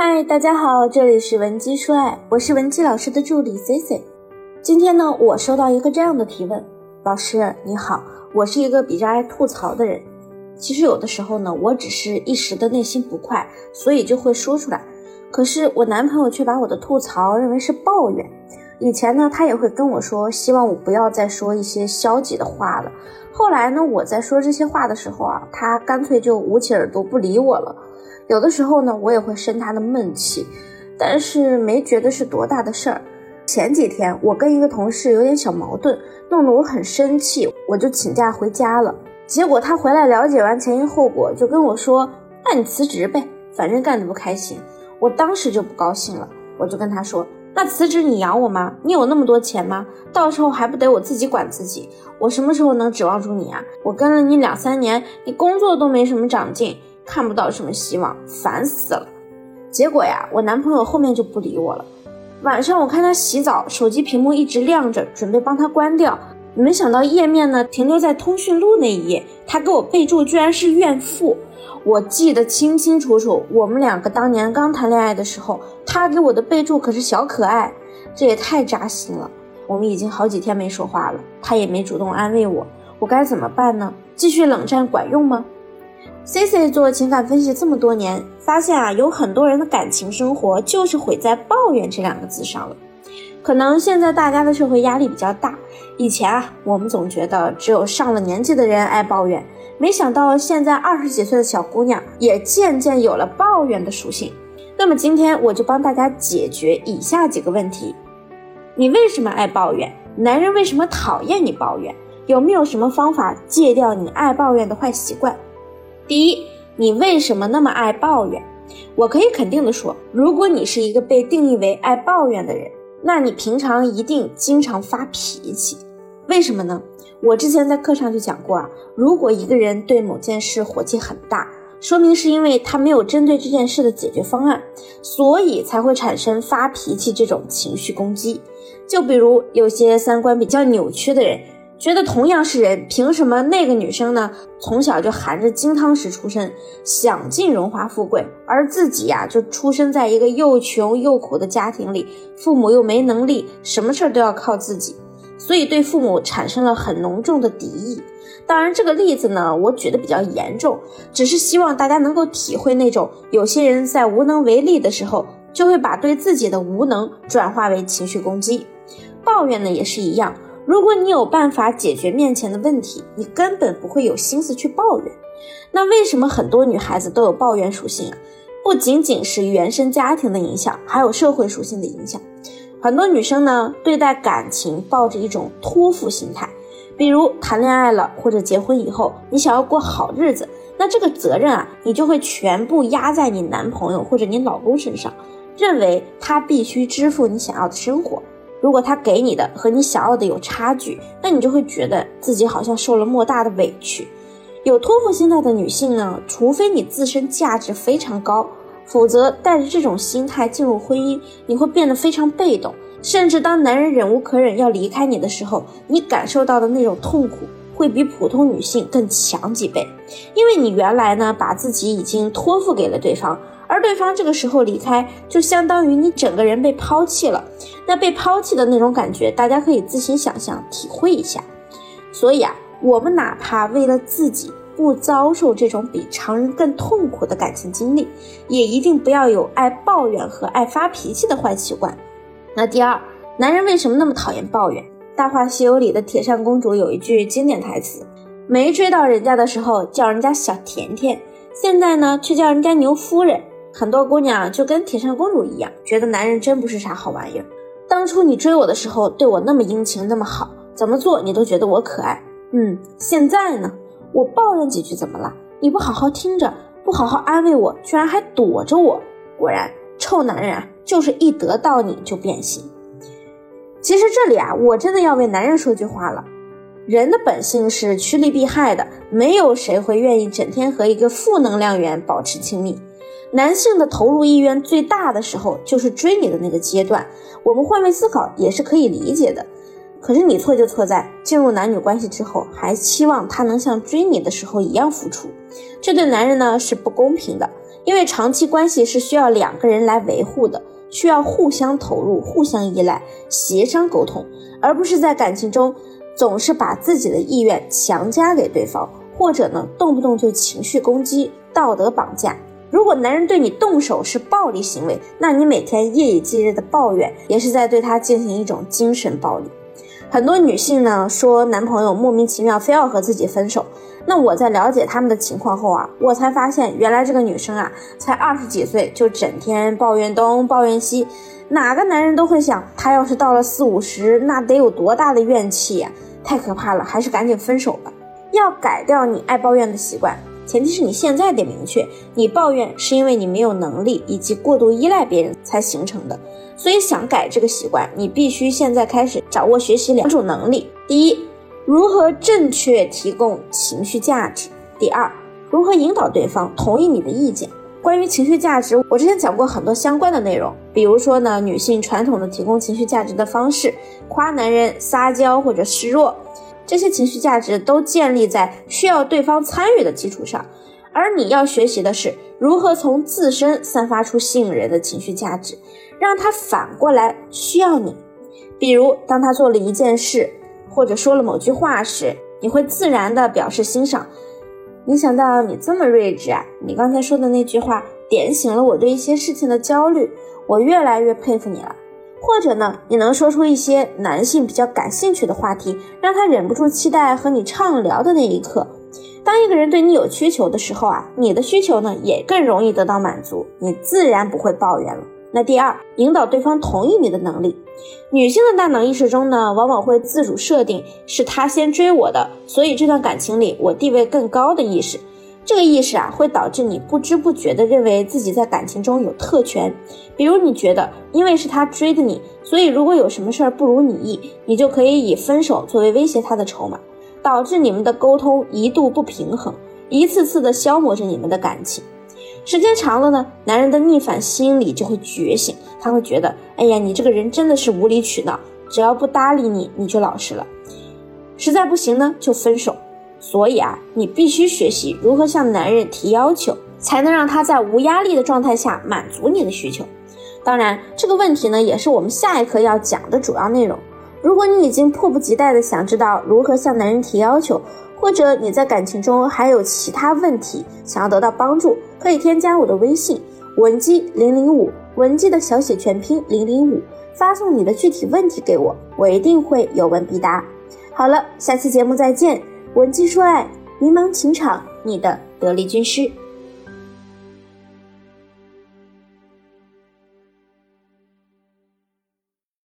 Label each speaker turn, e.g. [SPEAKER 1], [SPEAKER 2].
[SPEAKER 1] 嗨，大家好，这里是文姬说爱，我是文姬老师的助理 C C。今天呢，我收到一个这样的提问，老师你好，我是一个比较爱吐槽的人。其实有的时候呢，我只是一时的内心不快，所以就会说出来。可是我男朋友却把我的吐槽认为是抱怨。以前呢，他也会跟我说，希望我不要再说一些消极的话了。后来呢，我在说这些话的时候啊，他干脆就捂起耳朵不理我了。有的时候呢，我也会生他的闷气，但是没觉得是多大的事儿。前几天我跟一个同事有点小矛盾，弄得我很生气，我就请假回家了。结果他回来了解完前因后果，就跟我说：“那你辞职呗，反正干得不开心。”我当时就不高兴了，我就跟他说。那辞职你养我吗？你有那么多钱吗？到时候还不得我自己管自己？我什么时候能指望住你啊？我跟了你两三年，你工作都没什么长进，看不到什么希望，烦死了。结果呀，我男朋友后面就不理我了。晚上我看他洗澡，手机屏幕一直亮着，准备帮他关掉，没想到页面呢停留在通讯录那一页，他给我备注居然是怨妇。我记得清清楚楚，我们两个当年刚谈恋爱的时候，他给我的备注可是小可爱，这也太扎心了。我们已经好几天没说话了，他也没主动安慰我，我该怎么办呢？继续冷战管用吗？C C 做情感分析这么多年，发现啊，有很多人的感情生活就是毁在抱怨这两个字上了。可能现在大家的社会压力比较大，以前啊，我们总觉得只有上了年纪的人爱抱怨。没想到现在二十几岁的小姑娘也渐渐有了抱怨的属性。那么今天我就帮大家解决以下几个问题：你为什么爱抱怨？男人为什么讨厌你抱怨？有没有什么方法戒掉你爱抱怨的坏习惯？第一，你为什么那么爱抱怨？我可以肯定的说，如果你是一个被定义为爱抱怨的人，那你平常一定经常发脾气。为什么呢？我之前在课上就讲过啊，如果一个人对某件事火气很大，说明是因为他没有针对这件事的解决方案，所以才会产生发脾气这种情绪攻击。就比如有些三观比较扭曲的人，觉得同样是人，凭什么那个女生呢，从小就含着金汤匙出生，享尽荣华富贵，而自己呀就出生在一个又穷又苦的家庭里，父母又没能力，什么事儿都要靠自己。所以对父母产生了很浓重的敌意。当然，这个例子呢，我举的比较严重，只是希望大家能够体会那种有些人在无能为力的时候，就会把对自己的无能转化为情绪攻击。抱怨呢也是一样，如果你有办法解决面前的问题，你根本不会有心思去抱怨。那为什么很多女孩子都有抱怨属性啊？不仅仅是原生家庭的影响，还有社会属性的影响。很多女生呢，对待感情抱着一种托付心态，比如谈恋爱了或者结婚以后，你想要过好日子，那这个责任啊，你就会全部压在你男朋友或者你老公身上，认为他必须支付你想要的生活。如果他给你的和你想要的有差距，那你就会觉得自己好像受了莫大的委屈。有托付心态的女性呢，除非你自身价值非常高。否则，带着这种心态进入婚姻，你会变得非常被动，甚至当男人忍无可忍要离开你的时候，你感受到的那种痛苦会比普通女性更强几倍，因为你原来呢把自己已经托付给了对方，而对方这个时候离开，就相当于你整个人被抛弃了。那被抛弃的那种感觉，大家可以自行想象、体会一下。所以啊，我们哪怕为了自己。不遭受这种比常人更痛苦的感情经历，也一定不要有爱抱怨和爱发脾气的坏习惯。那第二，男人为什么那么讨厌抱怨？《大话西游》里的铁扇公主有一句经典台词：没追到人家的时候叫人家小甜甜，现在呢却叫人家牛夫人。很多姑娘就跟铁扇公主一样，觉得男人真不是啥好玩意儿。当初你追我的时候对我那么殷勤那么好，怎么做你都觉得我可爱。嗯，现在呢？我抱怨几句怎么了？你不好好听着，不好好安慰我，居然还躲着我。果然，臭男人啊，就是一得到你就变心。其实这里啊，我真的要为男人说句话了。人的本性是趋利避害的，没有谁会愿意整天和一个负能量源保持亲密。男性的投入意愿最大的时候，就是追你的那个阶段。我们换位思考也是可以理解的。可是你错就错在进入男女关系之后，还期望他能像追你的时候一样付出，这对男人呢是不公平的。因为长期关系是需要两个人来维护的，需要互相投入、互相依赖、协商沟通，而不是在感情中总是把自己的意愿强加给对方，或者呢动不动就情绪攻击、道德绑架。如果男人对你动手是暴力行为，那你每天夜以继日的抱怨，也是在对他进行一种精神暴力。很多女性呢说男朋友莫名其妙非要和自己分手。那我在了解他们的情况后啊，我才发现原来这个女生啊，才二十几岁就整天抱怨东抱怨西，哪个男人都会想，她要是到了四五十，那得有多大的怨气呀？太可怕了，还是赶紧分手吧。要改掉你爱抱怨的习惯，前提是你现在得明确，你抱怨是因为你没有能力以及过度依赖别人才形成的。所以想改这个习惯，你必须现在开始掌握学习两种能力，第一。如何正确提供情绪价值？第二，如何引导对方同意你的意见？关于情绪价值，我之前讲过很多相关的内容，比如说呢，女性传统的提供情绪价值的方式，夸男人、撒娇或者示弱，这些情绪价值都建立在需要对方参与的基础上，而你要学习的是如何从自身散发出吸引人的情绪价值，让他反过来需要你。比如，当他做了一件事。或者说了某句话时，你会自然的表示欣赏。没想到你这么睿智啊！你刚才说的那句话点醒了我对一些事情的焦虑，我越来越佩服你了。或者呢，你能说出一些男性比较感兴趣的话题，让他忍不住期待和你畅聊的那一刻。当一个人对你有需求的时候啊，你的需求呢也更容易得到满足，你自然不会抱怨了。那第二，引导对方同意你的能力。女性的大脑意识中呢，往往会自主设定是他先追我的，所以这段感情里我地位更高的意识。这个意识啊，会导致你不知不觉地认为自己在感情中有特权。比如你觉得，因为是他追的你，所以如果有什么事儿不如你意，你就可以以分手作为威胁他的筹码，导致你们的沟通一度不平衡，一次次的消磨着你们的感情。时间长了呢，男人的逆反心理就会觉醒，他会觉得，哎呀，你这个人真的是无理取闹，只要不搭理你，你就老实了，实在不行呢，就分手。所以啊，你必须学习如何向男人提要求，才能让他在无压力的状态下满足你的需求。当然，这个问题呢，也是我们下一课要讲的主要内容。如果你已经迫不及待的想知道如何向男人提要求，或者你在感情中还有其他问题想要得到帮助，可以添加我的微信文姬零零五，文姬的小写全拼零零五，发送你的具体问题给我，我一定会有问必答。好了，下期节目再见，文姬说爱，迷茫情场，你的得力军师。